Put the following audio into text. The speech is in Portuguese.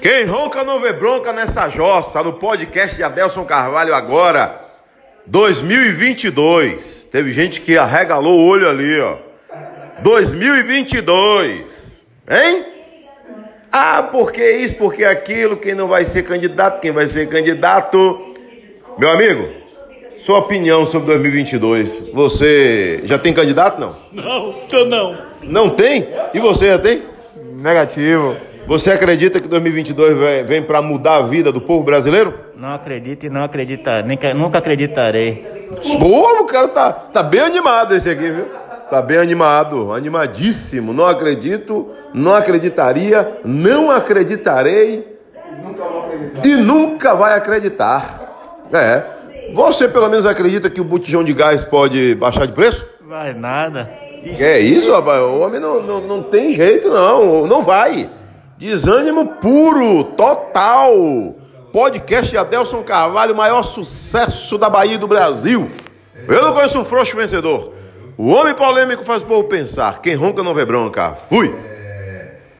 Quem ronca não vê bronca nessa jossa, no podcast de Adelson Carvalho agora, 2022. Teve gente que arregalou o olho ali, ó. 2022. Hein? Ah, porque isso, porque aquilo, quem não vai ser candidato, quem vai ser candidato. Meu amigo, sua opinião sobre 2022. Você já tem candidato não? Não, tô não. Não tem? E você já tem? Negativo. Você acredita que 2022 vem, para mudar a vida do povo brasileiro? Não acredito e não acreditar, nem, nunca acreditarei. Pô, o cara tá, tá bem animado esse aqui, viu? Tá bem animado, animadíssimo. Não acredito, não acreditaria, não acreditarei e nunca vai acreditar. É. Você pelo menos acredita que o botijão de gás pode baixar de preço? Vai nada. Que é isso, rapaz? O homem não, não, não tem jeito, não. Não vai. Desânimo puro, total. Podcast de Adelson Carvalho, maior sucesso da Bahia e do Brasil. Eu não conheço um frouxo vencedor. O homem polêmico faz o povo pensar. Quem ronca não vê bronca. Fui!